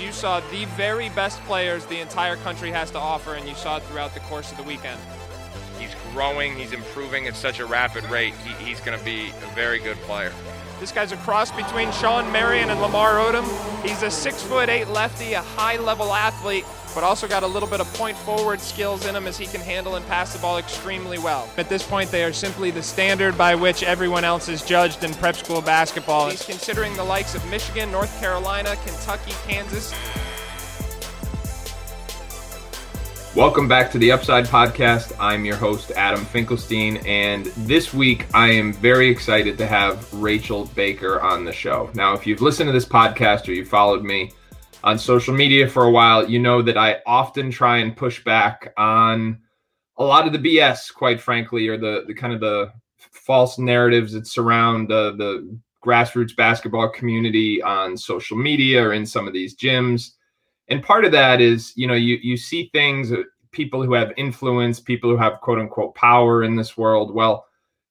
you saw the very best players the entire country has to offer, and you saw it throughout the course of the weekend. He's growing, he's improving at such a rapid rate. He, he's going to be a very good player. This guy's a cross between Shawn Marion and Lamar Odom. He's a six foot eight lefty, a high level athlete, but also got a little bit of point forward skills in him as he can handle and pass the ball extremely well. At this point, they are simply the standard by which everyone else is judged in prep school basketball. He's considering the likes of Michigan, North Carolina, Kentucky, Kansas. Welcome back to the Upside Podcast. I'm your host, Adam Finkelstein, and this week I am very excited to have Rachel Baker on the show. Now, if you've listened to this podcast or you've followed me on social media for a while, you know that I often try and push back on a lot of the BS, quite frankly, or the, the kind of the false narratives that surround uh, the grassroots basketball community on social media or in some of these gyms. And part of that is you know you you see things people who have influence people who have quote unquote power in this world. Well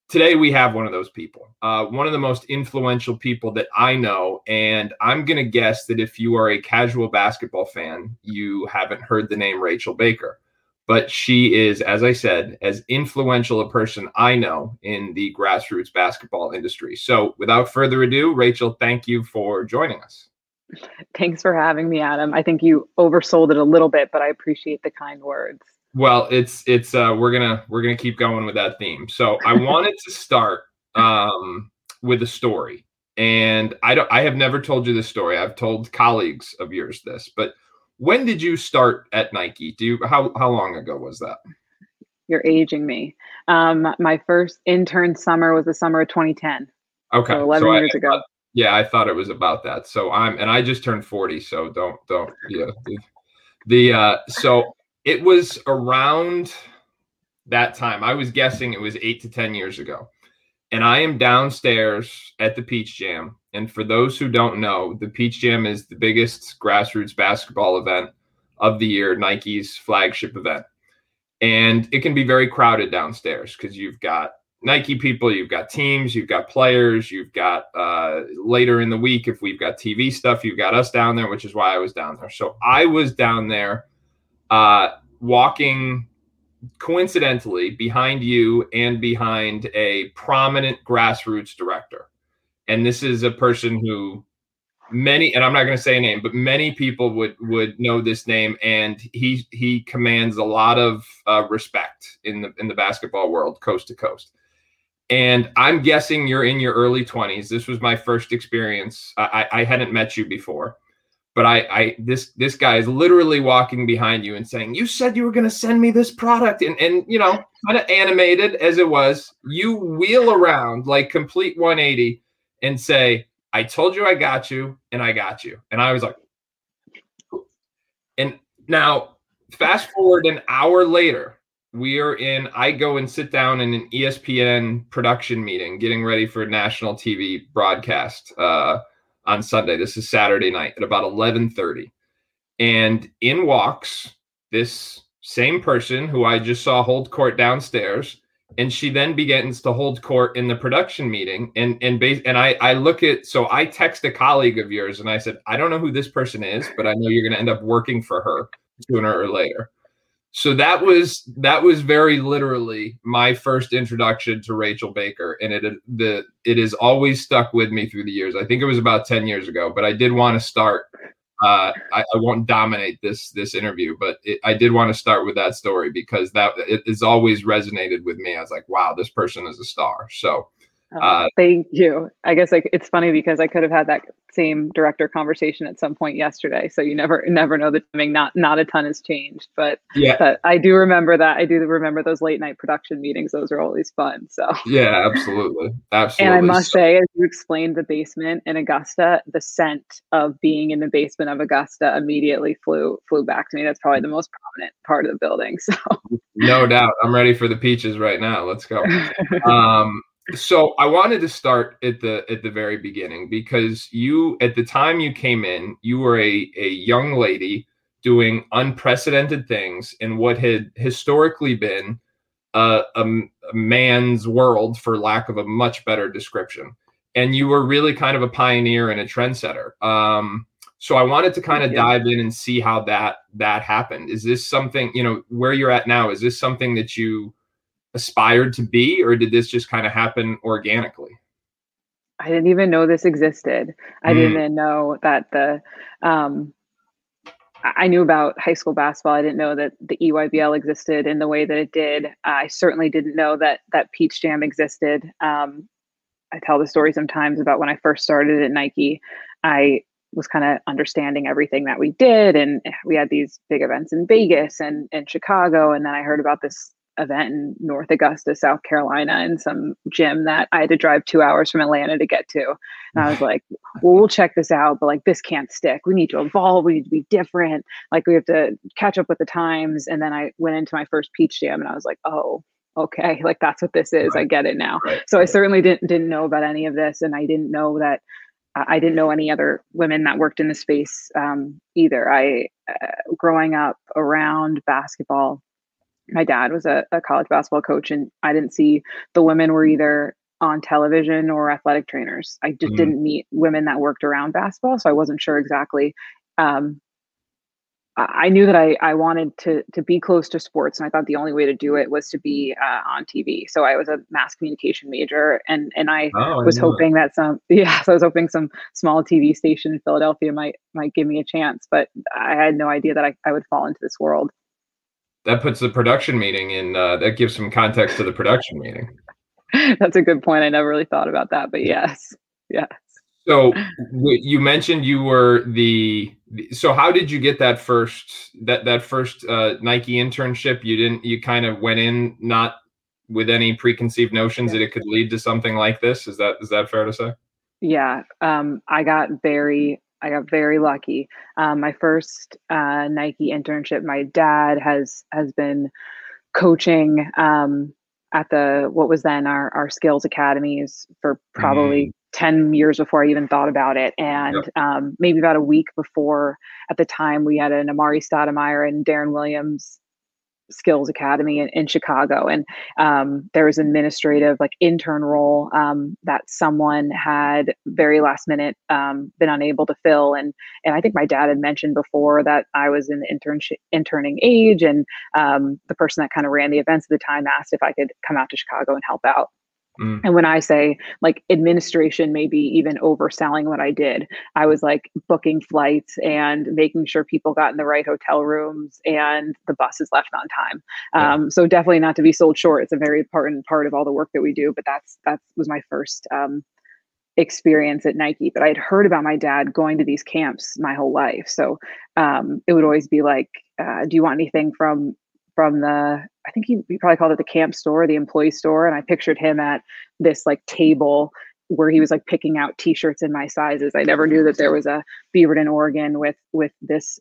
today we have one of those people uh, one of the most influential people that i know and i'm going to guess that if you are a casual basketball fan you haven't heard the name rachel baker but she is as i said as influential a person i know in the grassroots basketball industry so without further ado rachel thank you for joining us Thanks for having me, Adam. I think you oversold it a little bit, but I appreciate the kind words. Well, it's it's uh we're gonna we're gonna keep going with that theme. So I wanted to start um with a story. And I don't I have never told you this story. I've told colleagues of yours this, but when did you start at Nike? Do you how how long ago was that? You're aging me. Um my first intern summer was the summer of 2010. Okay. So 11 so years I, ago. Yeah, I thought it was about that. So I'm and I just turned 40, so don't don't yeah. The, the uh so it was around that time. I was guessing it was 8 to 10 years ago. And I am downstairs at the Peach Jam. And for those who don't know, the Peach Jam is the biggest grassroots basketball event of the year, Nike's flagship event. And it can be very crowded downstairs because you've got Nike people, you've got teams, you've got players, you've got uh, later in the week, if we've got TV stuff, you've got us down there, which is why I was down there. So I was down there uh, walking coincidentally behind you and behind a prominent grassroots director. And this is a person who many and I'm not going to say a name, but many people would would know this name, and he he commands a lot of uh, respect in the in the basketball world, coast to coast and I'm guessing you're in your early 20s. This was my first experience. I, I hadn't met you before, but I, I this this guy is literally walking behind you and saying, "You said you were going to send me this product," and and you know, kind of animated as it was, you wheel around like complete 180 and say, "I told you I got you, and I got you," and I was like, and now fast forward an hour later we are in i go and sit down in an espn production meeting getting ready for national tv broadcast uh, on sunday. This is saturday night at about 11.30 and in walks this same person who i just saw hold court downstairs and she then begins to hold court in the production meeting. And and base and i i look at so i text a colleague of yours and i said i don't know who this person is but i know you're going to end up working for her sooner or later so that was that was very literally my first introduction to Rachel Baker, and it the it has always stuck with me through the years. I think it was about ten years ago, but I did want to start. Uh, I, I, won't dominate this this interview, but it, I did want to start with that story because that it has always resonated with me. I was like, wow, this person is a star. So uh, thank you. I guess like it's funny because I could have had that same director conversation at some point yesterday. So you never never know the timing. Not not a ton has changed, but yeah, but I do remember that. I do remember those late night production meetings. Those are always fun. So yeah, absolutely, absolutely. And I must say, as you explained the basement in Augusta, the scent of being in the basement of Augusta immediately flew flew back to me. That's probably the most prominent part of the building. So no doubt, I'm ready for the peaches right now. Let's go. Um, so I wanted to start at the at the very beginning because you at the time you came in, you were a, a young lady doing unprecedented things in what had historically been a, a, a man's world, for lack of a much better description. And you were really kind of a pioneer and a trendsetter. Um, so I wanted to kind of dive in and see how that that happened. Is this something, you know, where you're at now, is this something that you aspired to be or did this just kind of happen organically? I didn't even know this existed. I mm. didn't even know that the um I knew about high school basketball. I didn't know that the EYBL existed in the way that it did. I certainly didn't know that that Peach Jam existed. Um, I tell the story sometimes about when I first started at Nike. I was kind of understanding everything that we did and we had these big events in Vegas and in Chicago and then I heard about this event in North Augusta, South Carolina in some gym that I had to drive 2 hours from Atlanta to get to. And I was like, well, we'll check this out, but like this can't stick. We need to evolve, we need to be different. Like we have to catch up with the times and then I went into my first peach jam and I was like, "Oh, okay like that's what this is right. i get it now right. so i certainly didn't didn't know about any of this and i didn't know that I didn't know any other women that worked in the space um, either. I, uh, growing up around basketball, my dad was a, a, college basketball coach, and I didn't see the women were either on television or athletic trainers. I just mm-hmm. didn't meet women that worked around basketball, so I wasn't sure exactly um, I knew that I, I wanted to to be close to sports, and I thought the only way to do it was to be uh, on TV. So I was a mass communication major, and and I oh, was I hoping that. that some yeah, so I was hoping some small TV station in Philadelphia might might give me a chance, but I had no idea that I, I would fall into this world. That puts the production meeting in. Uh, that gives some context to the production meeting. That's a good point. I never really thought about that, but yes, yes. So you mentioned you were the so how did you get that first that that first uh, Nike internship? You didn't you kind of went in not with any preconceived notions that it could lead to something like this. Is that is that fair to say? Yeah, um, I got very I got very lucky. Um, my first uh, Nike internship, my dad has has been coaching um, at the what was then our our skills academies for probably mm. 10 years before I even thought about it. And yep. um, maybe about a week before, at the time, we had an Amar'e Stoudemire and Deron Williams skills academy in, in chicago and um, there was an administrative like intern role um, that someone had very last minute um, been unable to fill and and i think my dad had mentioned before that i was in the internship interning age and um, the person that kind of ran the events at the time asked if i could come out to chicago and help out Mm. And when I say like administration, maybe even overselling what I did, I was like booking flights and making sure people got in the right hotel rooms and the buses left on time. Yeah. Um, so definitely not to be sold short. It's a very important part of all the work that we do. But that's that was my first um, experience at Nike. But I had heard about my dad going to these camps my whole life, so um, it would always be like, uh, "Do you want anything from from the I think he, he probably called it the camp store, the employee store, and I pictured him at this like table where he was like picking out t-shirts in my sizes. I never knew that there was a Beaverton, Oregon with with this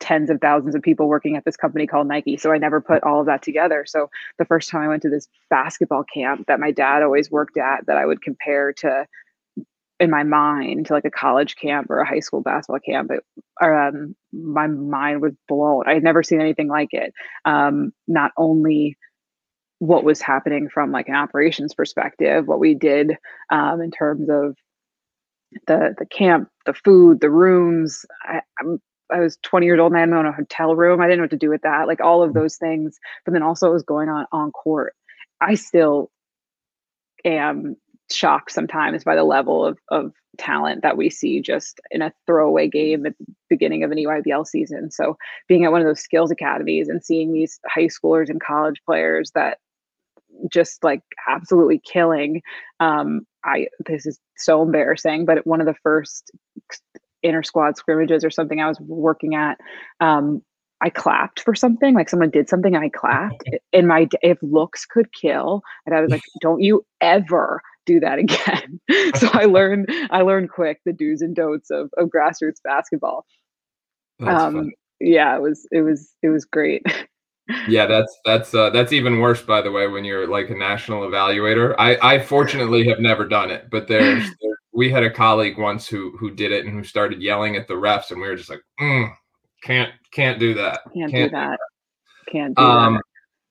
tens of thousands of people working at this company called Nike. So I never put all of that together. So the first time I went to this basketball camp that my dad always worked at that I would compare to in my mind to like a college camp or a high school basketball camp. It, um, my mind was blown. I had never seen anything like it. Um, not only what was happening from like an operations perspective, what we did um, in terms of the the camp, the food, the rooms. I, I'm, I was 20 years old and I had a hotel room. I didn't know what to do with that. Like all of those things. But then also it was going on on court. I still am shocked sometimes by the level of, of talent that we see just in a throwaway game at the beginning of an EYBL season. So being at one of those skills academies and seeing these high schoolers and college players that just like absolutely killing. Um, I this is so embarrassing, but one of the first inter squad scrimmages or something I was working at, um, I clapped for something, like someone did something, I clapped. In my if looks could kill, and I was like, "Don't you ever do that again. so I learned I learned quick the do's and don'ts of, of grassroots basketball. That's um, yeah, it was it was it was great. yeah, that's that's uh, that's even worse, by the way, when you're like a national evaluator. I I fortunately have never done it, but there's there, we had a colleague once who who did it and who started yelling at the refs, and we were just like, mm, can't can't do that. Can't, can't do, that. that. Can't do um, that.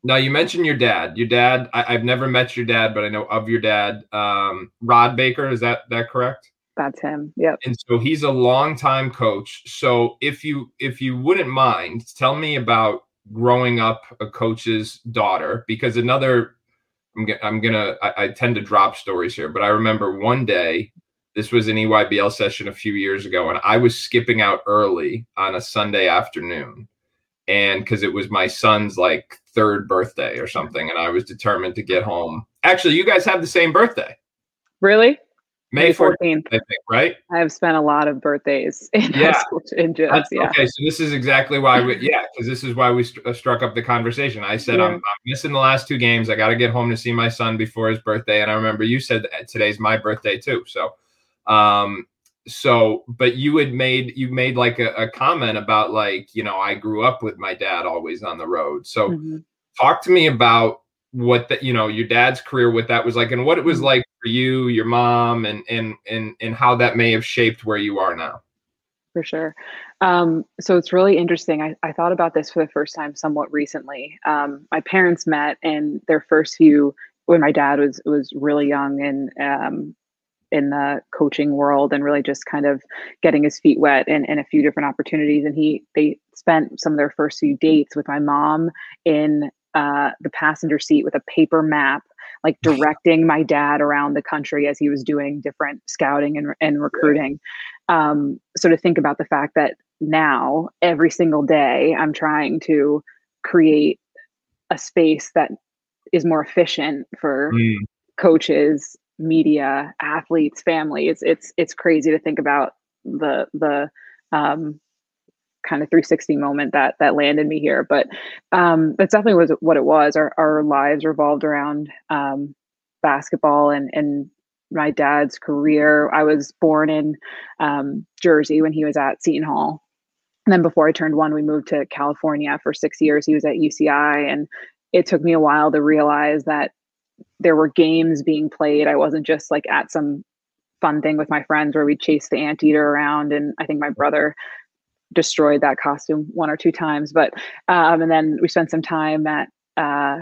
Now you mentioned your dad. Your dad. I, have never met your dad, but I know of your dad. Um, Rod Baker. Is that that correct? That's him. Yep. And so he's a longtime coach. So if you if you wouldn't mind, tell me about growing up a coach's daughter because another I'm, I'm gonna I, I tend to drop stories here, but I remember one day this was an EYBL session a few years ago, and I was skipping out early on a Sunday afternoon, and because it was my son's like third birthday or something, and I was determined to get home. Actually, you guys have the same birthday. Really? May 14th, I think, right? I have spent a lot of birthdays in yeah. school in gyms. Yeah. Okay, so this is exactly why we, yeah, because this is why we st- uh, struck up the conversation. I said, yeah. I'm, I'm, missing the last two games. I got to get home to see my son before his birthday. And I remember you said today's my birthday too. So, um, so, but you had made, you made like a, a comment about like, you know, I grew up with my dad always on the road. So, mm-hmm. talk to me about what that you know your dad's career what that was like and what it was mm-hmm. like for you your mom and and and and how that may have shaped where you are now for sure um, so it's really interesting I, I thought about this for the first time somewhat recently um, my parents met and their first few when my dad was was really young and um, in the coaching world and really just kind of getting his feet wet in, in a few different opportunities and he they spent some of their first few dates with my mom in uh, the passenger seat with a paper map, like directing my dad around the country as he was doing different scouting and, and recruiting. Um, so to think about the fact that now every single day I'm trying to create a space that is more efficient for mm. coaches, media, athletes, families. It's it's crazy to think about the the um, kind of 360 moment that that landed me here. But um that's definitely was what it was. Our, our lives revolved around um basketball and and my dad's career. I was born in um, jersey when he was at seton hall. And then before i turned one we moved to california for six years. He was at uci and it took me a while to realize that there were games being played i wasn't just like at some fun thing with my friends where we chased the anteater around and i think my brother destroyed that costume one or two times. But um, and then we spent some time at uh,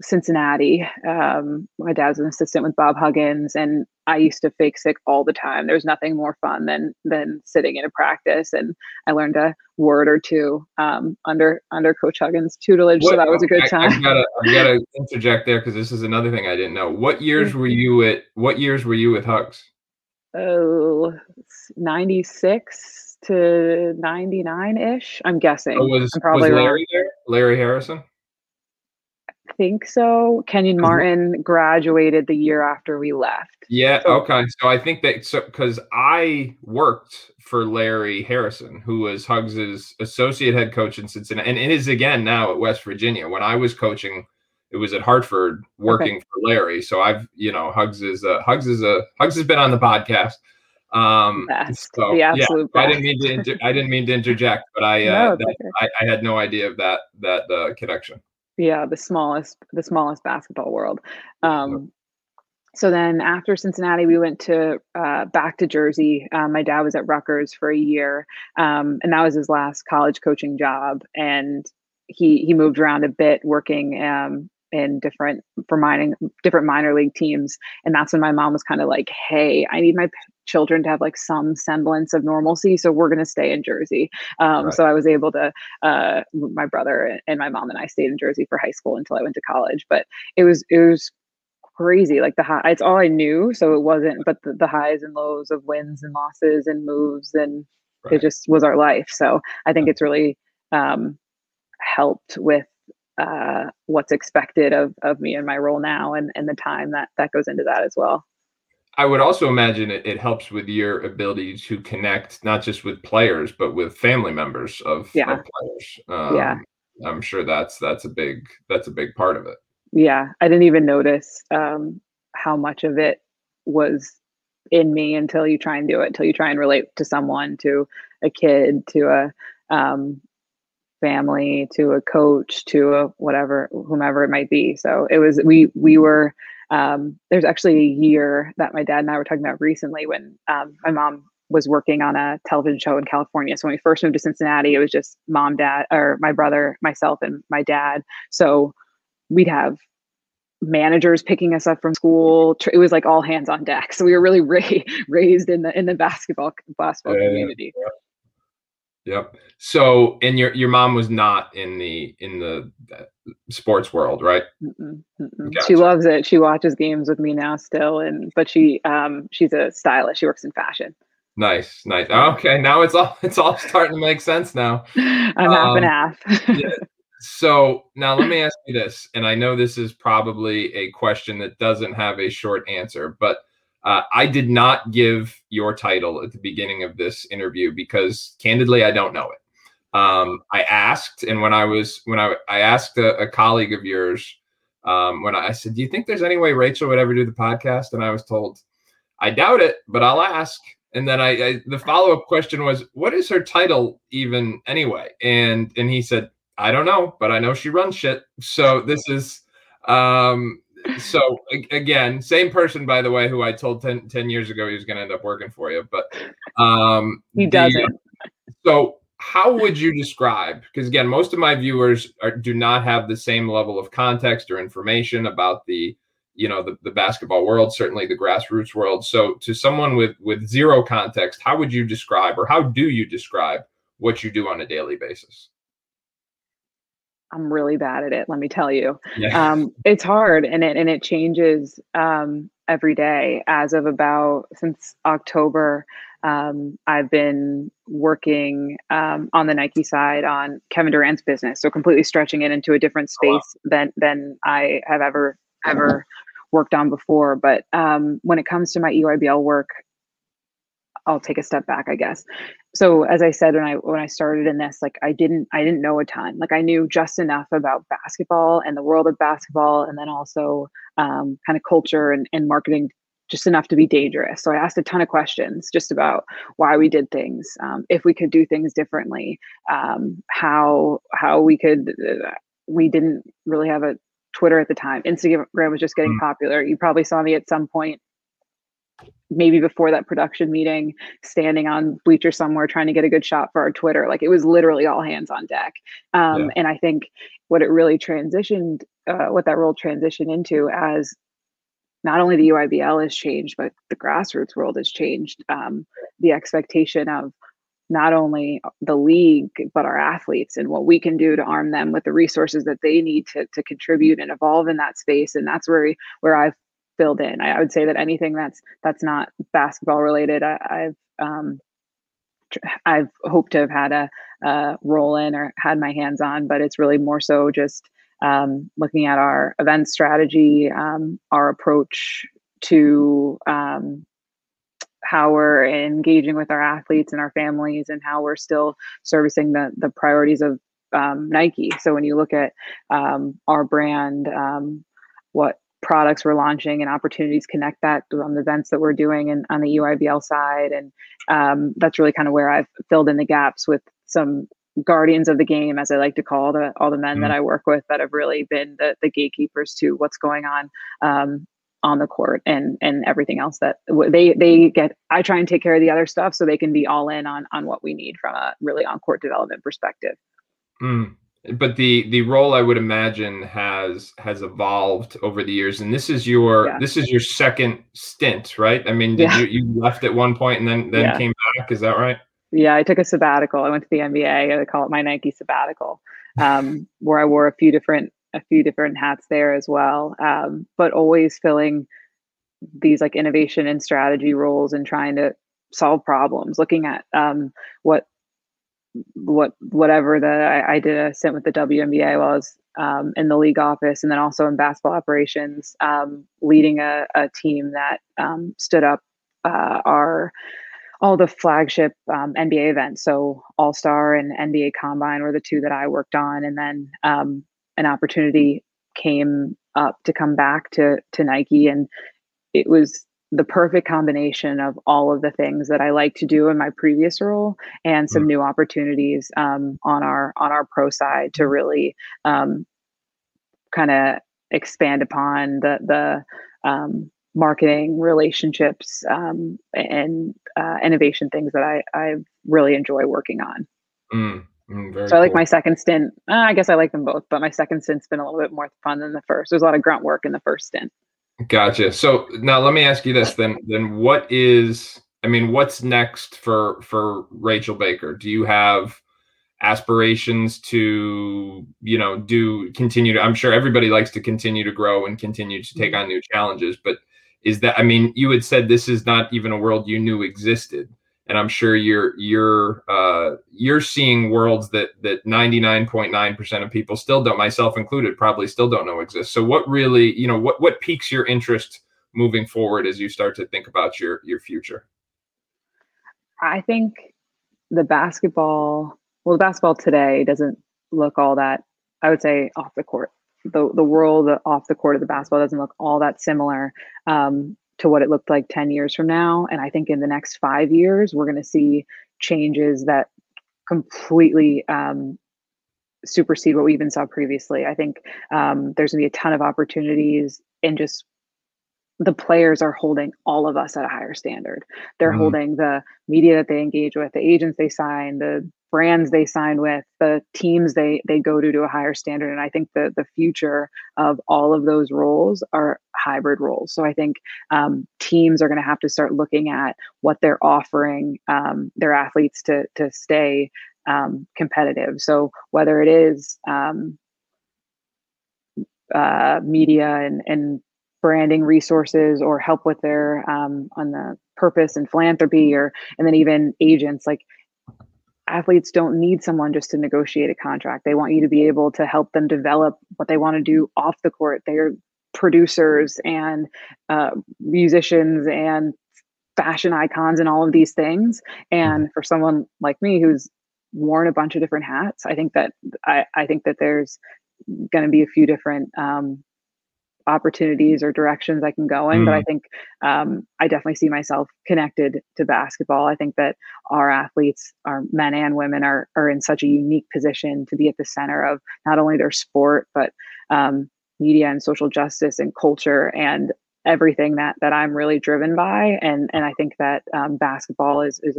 Cincinnati. Um, my dad's an assistant with Bob Huggins, and I used to fake sick all the time. There's nothing more fun than than sitting in a practice, and I learned a word or two um, under under Coach Huggins' tutelage. What, so that was a good time. I, I gotta, I gotta interject there because this is another thing I didn't know. What years were you at? What years were you with Hugs? Oh, 96 to 99 ish. I'm guessing. Oh, was, I'm probably was Larry wrong. there? Larry Harrison? I think so. Kenyon Martin graduated the year after we left. Yeah. So, okay. So I think that so because I worked for Larry Harrison, who was Hugs's associate head coach in Cincinnati, and it is again now at West Virginia. When I was coaching, it was at Hartford working okay. for Larry. So I've you know Hugs is a, Hugs is a Hugs has been on the podcast. Um, best. So, the absolute yeah, I didn't mean to inter- I didn't mean to interject, but I uh, no, that. I, I, had no idea of that that uh, connection. Yeah, the smallest the smallest basketball world. Um, so then after Cincinnati, we went to uh, back to Jersey. Um, my dad was at Rutgers for a year, um, and that was his last college coaching job. And he he moved around a bit, working um, in different for mining different minor league teams. And that's when my mom was kind of like hey i need my p- children to have like some semblance of normalcy so we're going to stay in jersey. Um, right. so i was able to uh, my brother and my mom and i stayed in jersey for high school until i went to college. But it was it was crazy like the high it's all i knew so it wasn't but the, the highs and lows of wins and losses and moves and right. it just was our life. So i think it's really um, helped with uh, what's expected of of me and my role now and and the time that that goes into that as well. I would also imagine it, it helps with your ability to connect not just with players but with family members of, yeah. of players. Um, yeah. I'm sure that's that's a big that's a big part of it. Yeah. I didn't even notice um, how much of it was in me until you try and do it until you try and relate to someone to a kid to a um, family to a coach to a whatever whomever it might be so it was we we were um, there's actually a year that my dad and i were talking about recently when um, my mom was working on a television show in california so when we first moved to cincinnati it was just mom dad or my brother myself and my dad so we'd have managers picking us up from school. It was like all hands on deck. So we were really ra- raised in the in the basketball basketball yeah, community. Yeah. Yep. So, and your your mom was not in the in the sports world, right? Mm-mm, mm-mm. Gotcha. She loves it. She watches games with me now still, and but she um she's a stylist. She works in fashion. Nice, nice. Okay, now it's all it's all starting to make sense now. I'm um, half and half. yeah. So now let me ask you this, and I know this is probably a question that doesn't have a short answer, but uh, I did not give your title at the beginning of this interview because, candidly, I don't know it. Um, I asked, and when I was when I I asked a, a colleague of yours, um, when I, I said, "Do you think there's any way Rachel would ever do the podcast?" and I was told, "I doubt it, but I'll ask." And then I, I the follow up question was, "What is her title even anyway?" And and he said, "I don't know, but I know she runs shit." So this is um so again, same person, by the way, who I told 10, 10 years ago he was going to end up working for you, but um, he doesn't. so how would you describe? Because again, most of my viewers are, do not have the same level of context or information about the, you know, the, the basketball world, certainly the grassroots world. So to someone with with zero context, how would you describe, or how do you describe what you do on a daily basis? I'm really bad at it. Let me tell you, yeah. um, it's hard and it and it changes um, every day. As of about since October, um, I've been working um, on the Nike side on Kevin Durant's business, so completely stretching it into a different space oh, wow. than than I have ever ever worked on before. But um, when it comes to my EYBL work, I'll take a step back, I guess. So as I said when I when I started in this, like I didn't I didn't know a ton. Like I knew just enough about basketball and the world of basketball, and then also um, kind of culture and, and marketing, just enough to be dangerous. So I asked a ton of questions just about why we did things, um, if we could do things differently, um, how how we could. Uh, we didn't really have a Twitter at the time. Instagram was just getting mm. popular. You probably saw me at some point maybe before that production meeting standing on bleacher somewhere trying to get a good shot for our twitter like it was literally all hands on deck um, yeah. and i think what it really transitioned uh, what that role transitioned into as not only the EYBL has changed, but the grassroots world has changed. Um, the expectation of not only the league, but our athletes and what we can do to arm them with the resources that they need to, to contribute and evolve in that space. And that's where, where I've filled in. I, I, would say that anything that's that's not basketball related, I, have um, I've hoped to have had a, a, role in or had my hands on, but it's really more so just um, looking at our event strategy, um, our approach to um, how we're engaging with our athletes and our families, and how we're still servicing the the priorities of um, Nike. So when you look at um, our brand, um, what products we're launching and opportunities connect that on the events that we're doing and on the EYBL side. And um, that's really kind of where I've filled in the gaps with some guardians of the game, as I like to call the all the men mm-hmm. that I work with that have really been the, the gatekeepers to what's going on um, on the court and and everything else that they they get. I try and take care of the other stuff so they can be all in on on what we need from a really on court development perspective. Mm but the the role I would imagine has has evolved over the years. And this is your yeah. this is your second stint, right? I mean, did yeah. you you left at one point and then then yeah. came back? Is that right? Yeah, I took a sabbatical. I went to the NBA. I call it my Nike sabbatical, um, where I wore a few different a few different hats there as well, um, but always filling these like innovation and strategy roles and trying to solve problems, looking at um, what what whatever the I, I, did a stint with the WNBA while I was um, in the league office, and then also in basketball operations, um, leading a, a, team that um, stood up uh, our all the flagship um, NBA events. So All Star and NBA Combine were the two that I worked on, and then um, an opportunity came up to come back to to Nike, and it was the perfect combination of all of the things that I like to do in my previous role and some mm. new opportunities um, on our on our pro side to really um, kind of expand upon the the um, marketing relationships um, and uh, innovation things that I I really enjoy working on. Mm. Mm, so I like my second stint. Uh, I guess I like them both, but my second stint's been a little bit more fun than the first. There's a lot of grunt work in the first stint. Gotcha. So now let me ask you this then then what is I mean what's next for for Rachel Baker? Do you have aspirations to you know do continue to i'm sure everybody likes to continue to grow and continue to take mm-hmm. on new challenges but is that i mean you had said this is not even a world you knew existed and I'm sure you're you're uh, you're seeing worlds that that 99.9% of people still don't, myself included, probably still don't know exist. So what really, you know, what what piques your interest moving forward as you start to think about your your future? I think the basketball, well, the basketball today doesn't look all that. I would say off the court. The the world off the court of the basketball doesn't look all that similar. Um, to what it looked like 10 years from now. And I think in the next five years, we're going to see changes that completely um, supersede what we even saw previously. I think um, there's going to be a ton of opportunities in just the players are holding all of us at a higher standard. They're mm-hmm. holding the media that they engage with, the agents they sign, the brands they sign with, the teams they they go to to a higher standard. And I think the the future of all of those roles are hybrid roles. So I think um, teams are going to have to start looking at what they're offering um, their athletes to to stay um, competitive. So whether it is um, uh, media and and branding resources or help with their um, on the purpose and philanthropy or and then even agents like athletes don't need someone just to negotiate a contract. They want you to be able to help them develop what they want to do off the court. They're producers and uh, musicians and fashion icons and all of these things. And for someone like me who's worn a bunch of different hats, I think that I, I think that there's going to be a few different um, opportunities or directions I can go in. Mm. But I mm. think um, I definitely see myself connected to basketball. I think that our athletes, our men and women, are are in such a unique position to be at the center of not only their sport but um, media and social justice and culture and everything that that I'm really driven by. And and I think that um, basketball is is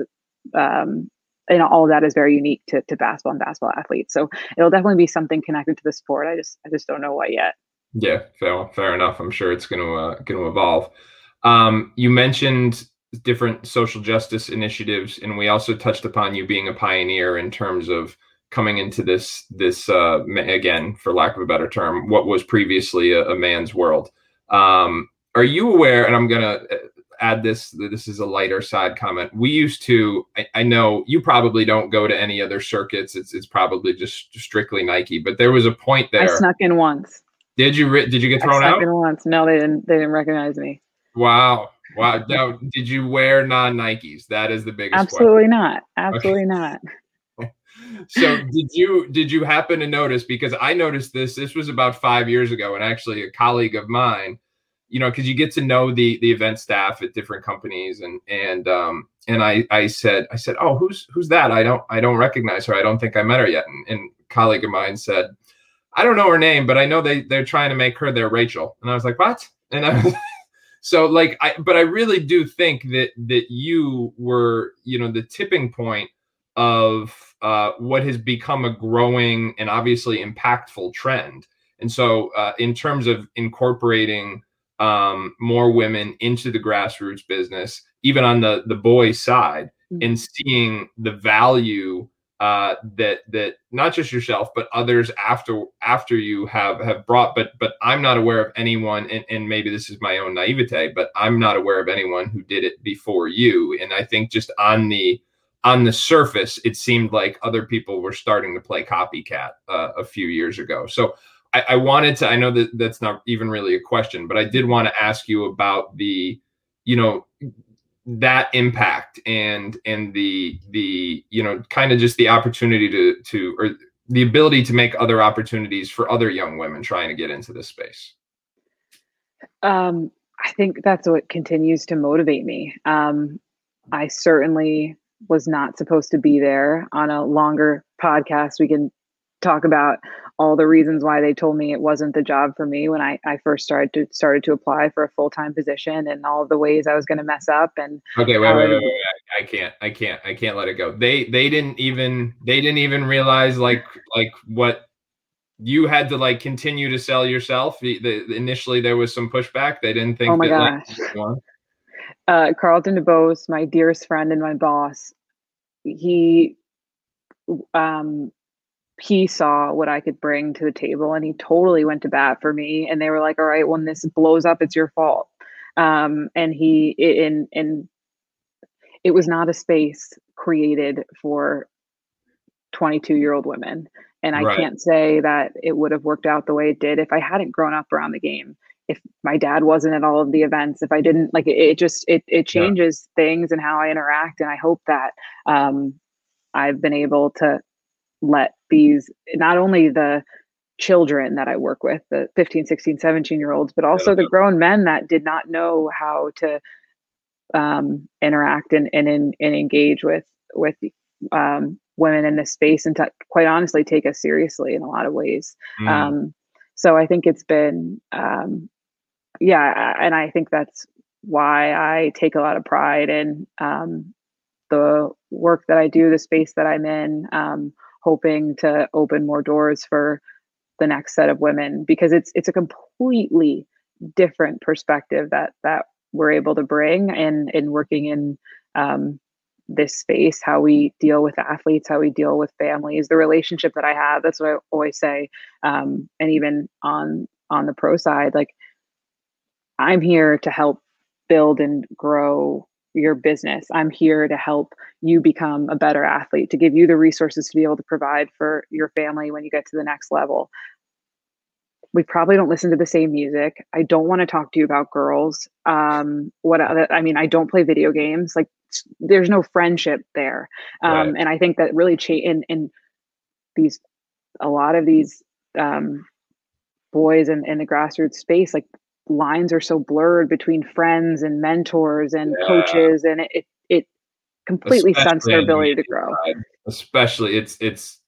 um, and all of that is very unique to, to basketball and basketball athletes. So it'll definitely be something connected to the sport. I just I just don't know what yet. Yeah, fair, fair enough. I'm sure it's going to uh, going to evolve. Um, you mentioned different social justice initiatives, and we also touched upon you being a pioneer in terms of coming into this this uh, again, for lack of a better term, what was previously a, a man's world. Um, are you aware? And I'm going to uh, add this. This is a lighter side comment. We used to. I, I, know you probably don't go to any other circuits. It's it's probably just strictly Nike. But there was a point there. I snuck in once. Did you did you get thrown out? Once. No, they didn't. They didn't recognize me. Wow. Wow. Now, did you wear non Nikes? That is the biggest. Absolutely question. not. Absolutely okay. not. so did you did you happen to notice because I noticed this this was about 5 years ago and actually a colleague of mine you know because you get to know the the event staff at different companies and and um and I I said I said oh who's who's that I don't I don't recognize her I don't think I met her yet and, and colleague of mine said I don't know her name, but I know they they're trying to make her their Rachel. And I was like, what? And I was, so like I but I really do think that that you were, you know, the tipping point of uh, what has become a growing and obviously impactful trend. And so uh, in terms of incorporating um, more women into the grassroots business, even on the the boys side, mm-hmm. and seeing the value uh, that that not just yourself but others after after you have have brought but but i'm not aware of anyone and, and maybe this is my own naivete but i'm not aware of anyone who did it before you. And i think just on the on the surface it seemed like other people were starting to play copycat uh, a few years ago. So I, I wanted to i know that that's not even really a question but i did want to ask you about the you know that impact and and the the you know kind of just the opportunity to to or the ability to make other opportunities for other young women trying to get into this space? Um i think that's what continues to motivate me. Um i certainly was not supposed to be there on a longer podcast. We can talk about all the reasons why they told me it wasn't the job for me when I, I first started to started to apply for a full time position and all the ways I was going to mess up and okay wait, wait, wait, wait, I can't I can't I can't let it go. They they didn't even they didn't even realize like like what you had to like continue to sell yourself. The, the, initially there was some pushback. They didn't think oh my that, gosh. like, uh, Carlton DeBose my dearest friend and my boss he um he saw what I could bring to the table and he totally went to bat for me. And they were like, all right, when this blows up, it's your fault. Um, and he, in, in, it was not a space created for 22 year old women. And I right. can't say that it would have worked out the way it did if I hadn't grown up around the game. If my dad wasn't at all of the events, if I didn't like it, it just it it changes yeah. things and how I interact. And I hope that um, I've been able to let these not only the children that I work with, the 15, 16, 17 year olds, but also the grown men that did not know how to um, interact and, and, and, engage with, with um, women in this space and to quite honestly take us seriously in a lot of ways. Mm. Um, so I think it's been, um, yeah, and I think that's why I take a lot of pride in um, the work that I do, the space that I'm in, um, hoping to open more doors for the next set of women because it's it's a completely different perspective that that we're able to bring in in working in um, this space how we deal with athletes how we deal with families the relationship that i have that's what i always say um, and even on on the pro side like i'm here to help build and grow your business. I'm here to help you become a better athlete, to give you the resources to be able to provide for your family when you get to the next level. We probably don't listen to the same music. I don't want to talk to you about girls. Um, what I mean, I don't play video games. Like, there's no friendship there. Um, right. And I think that really change in, in these, a lot of these um, boys in, in the grassroots space, like lines are so blurred between friends and mentors and yeah. coaches and it, it, it completely stunts their ability to grow side. especially it's it's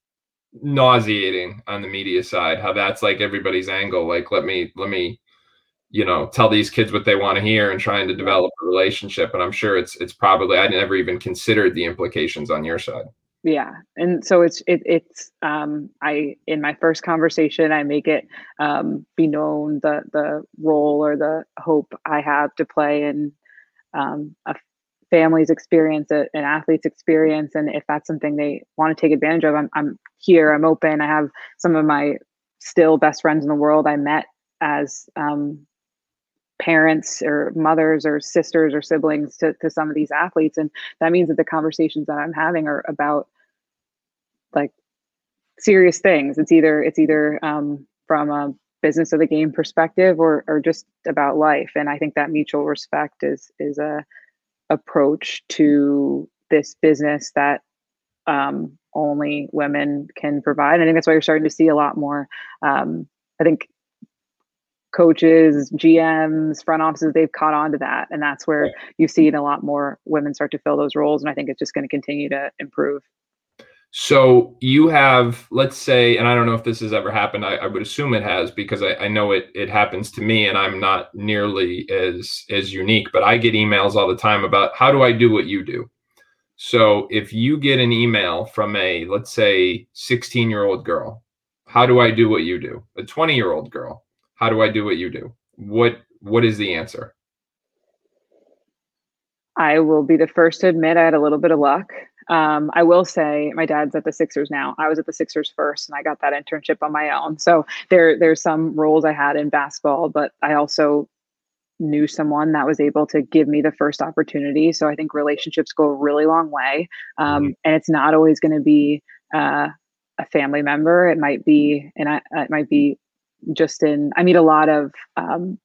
nauseating on the media side how that's like everybody's angle like let me let me you know tell these kids what they want to hear and trying to develop a relationship and i'm sure it's it's probably i never even considered the implications on your side yeah and so it's it, it's um i in my first conversation i make it um be known the the role or the hope i have to play in um a family's experience an athlete's experience and if that's something they want to take advantage of I'm, I'm here i'm open i have some of my still best friends in the world i met as um parents or mothers or sisters or siblings to, to some of these athletes and that means that the conversations that i'm having are about like serious things it's either it's either um, from a business of the game perspective or or just about life and i think that mutual respect is is a approach to this business that um, only women can provide. And I think that's why you're starting to see a lot more. Um, I think coaches, GMs, front offices, they've caught on to that. And that's where yeah. you've seen a lot more women start to fill those roles. And I think it's just going to continue to improve. So you have, let's say, and I don't know if this has ever happened. I, I would assume it has because I, I, know it it happens to me, and I'm not nearly as as unique. But I get emails all the time about how do I do what you do. So if you get an email from a let's say 16 year old girl, how do I do what you do? A 20 year old girl, how do I do what you do? What what is the answer? I will be the first to admit I had a little bit of luck. Um, I will say my dad's at the Sixers now. I was at the Sixers first, and I got that internship on my own. So there, there's some roles I had in basketball, but I also knew someone that was able to give me the first opportunity. So I think relationships go a really long way, um, mm-hmm. and it's not always going to be uh, a family member. It might be, and I, it might be just in i meet a lot of um,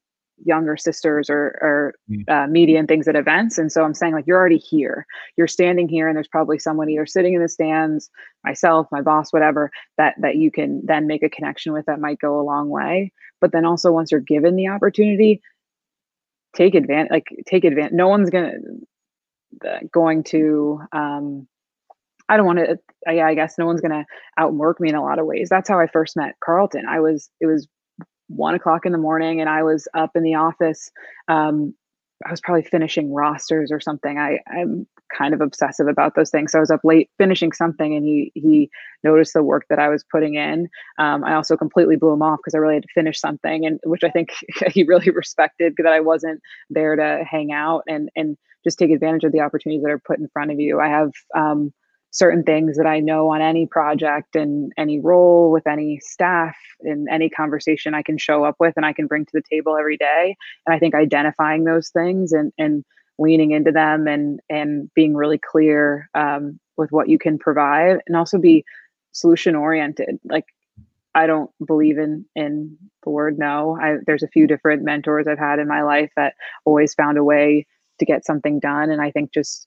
younger sisters or, or mm. uh, media and things at events and so i'm saying like you're already here you're standing here and there's probably someone either sitting in the stands myself my boss whatever that that you can then make a connection with that might go a long way but then also once you're given the opportunity take advantage like take advantage no one's gonna uh, going to um I don't want to. I, I guess no one's going to outwork me in a lot of ways. That's how I first met Carlton. I was it was one o'clock in the morning, and I was up in the office. Um, I was probably finishing rosters or something. I I'm kind of obsessive about those things. So I was up late finishing something, and he he noticed the work that I was putting in. Um, I also completely blew him off because I really had to finish something, and which I think he really respected that I wasn't there to hang out and and just take advantage of the opportunities that are put in front of you. I have um, certain things that I know on any project and any role with any staff in any conversation I can show up with and I can bring to the table every day. And I think identifying those things and and leaning into them and and being really clear um, with what you can provide and also be solution oriented. Like I don't believe in in the word no. I, there's a few different mentors I've had in my life that always found a way to get something done, and I think just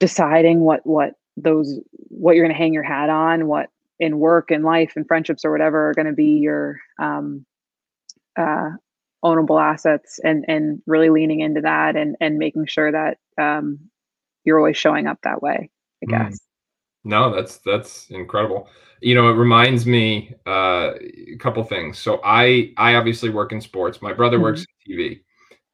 deciding what what those what you're going to hang your hat on, what in work and life and friendships or whatever are going to be your um, uh, ownable assets, and and really leaning into that and and making sure that um, you're always showing up that way. I mm. guess. Mm. No, that's that's incredible. You know, it reminds me uh, a couple things. So I I obviously work in sports. My brother mm-hmm. works in TV,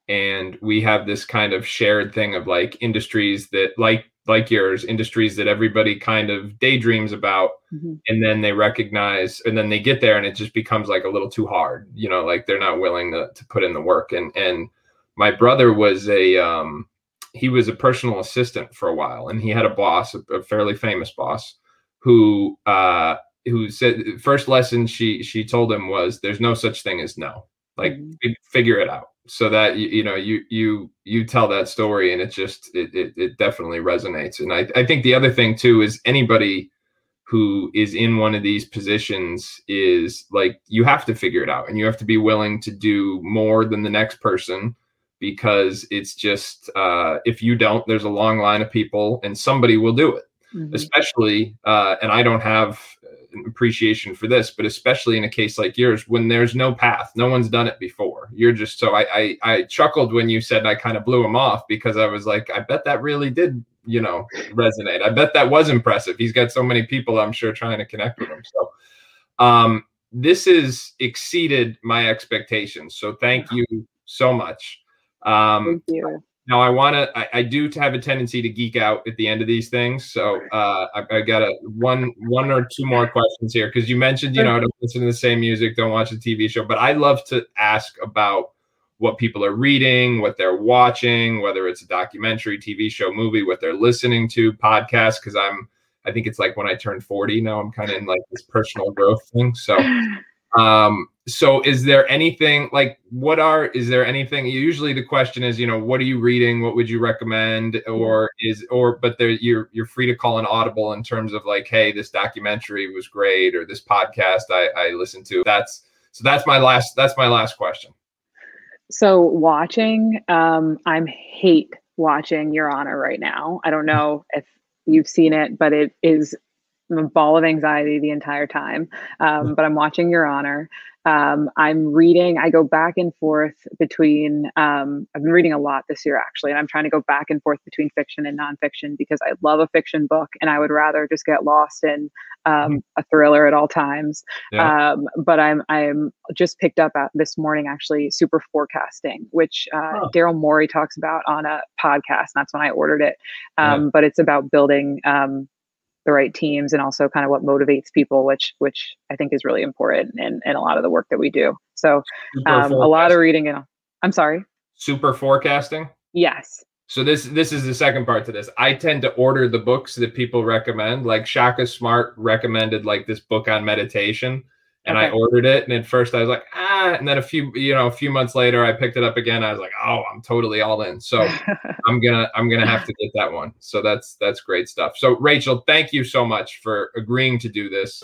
and we have this kind of shared thing of like industries that like like yours, industries that everybody kind of daydreams about, mm-hmm. and then they recognize, and then they get there, and it just becomes like a little too hard. You know, like they're not willing to to put in the work. And and my brother was a um, he was a personal assistant for a while, and he had a boss, a, a fairly famous boss, who uh, who said first lesson she she told him was there's no such thing as no, like mm-hmm. figure it out so that you, you know you you you tell that story and it just it, it, it definitely resonates and I, I think the other thing too is anybody who is in one of these positions is like you have to figure it out and you have to be willing to do more than the next person because it's just uh, if you don't there's a long line of people and somebody will do it mm-hmm. especially uh, and i don't have appreciation for this, but especially in a case like yours, when there's no path, no one's done it before. You're just so I I, I chuckled when you said I kind of blew him off because I was like, I bet that really did, you know, resonate. I bet that was impressive. He's got so many people, I'm sure, trying to connect with him. So um this has exceeded my expectations. So thank you so much. Um, thank you. Now I want to. I, I, do have a tendency to geek out at the end of these things, so uh, I, I, got a one, one or two more questions here because you mentioned, you know, don't listen to the same music, don't watch a TV show, but I love to ask about what people are reading, what they're watching, whether it's a documentary, TV show, movie, what they're listening to, podcast. Because I'm, I think it's like when I turned forty now, I'm kind of in like this personal growth thing. So Um, so is there anything like what are is there anything usually the question is you know what are you reading? What would you recommend? Or is or but there you're you're free to call an audible in terms of like hey this documentary was great or this podcast i i listened to. That's so that's my last that's my last question. So watching um i'm hate watching your honor right now. I don't know if you've seen it but it is I'm a ball of anxiety the entire time. Um, but I'm watching Your Honor. Um, I'm reading, I go back and forth between, um, I've been reading a lot this year actually, and I'm trying to go back and forth between fiction and nonfiction because I love a fiction book and I would rather just get lost in um, mm-hmm. a thriller at all times. Yeah. Um, but I'm, I'm just picked up at this morning actually super forecasting, which uh, oh. Daryl Morey talks about on a podcast. And that's when I ordered it. Yeah. Um, but it's about building the right teams and also kind of what motivates people which which i think is really important in, in a lot of the work that we do. So um, a lot of reading and i'm sorry? Super forecasting? Yes. So this this is the second part to this. I tend to order the books that people recommend. Like shaka smart recommended like this book on meditation and okay. I ordered it. And at first I was like, ah, and then a few, you know, a few months later I picked it up again. I was like, oh, I'm totally all in. So I'm gonna I'm gonna have to get that one. So that's that's great stuff. So Rachel, thank you so much for agreeing to do this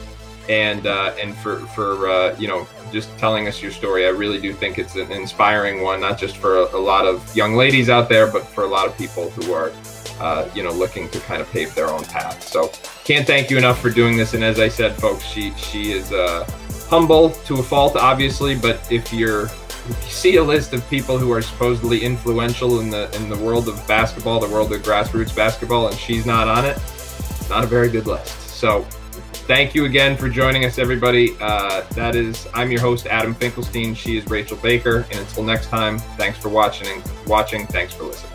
and uh, and for for uh, you know just telling us your story. I really do think it's an inspiring one, not just for a, a lot of young ladies out there, but for a lot of people who are uh, you know looking to kind of pave their own path. So can't thank you enough for doing this. And as I said, folks, she she is. Uh, humble to a fault, obviously, but if you're if you see a list of people who are supposedly influential in the in the world of basketball, the world of grassroots basketball, and she's not on it, not a very good list. So, thank you again for joining us, everybody. Uh, that is, I'm your host Adam Finkelstein. She is Rachel Baker, and until next time, thanks for watching. Watching, thanks for listening.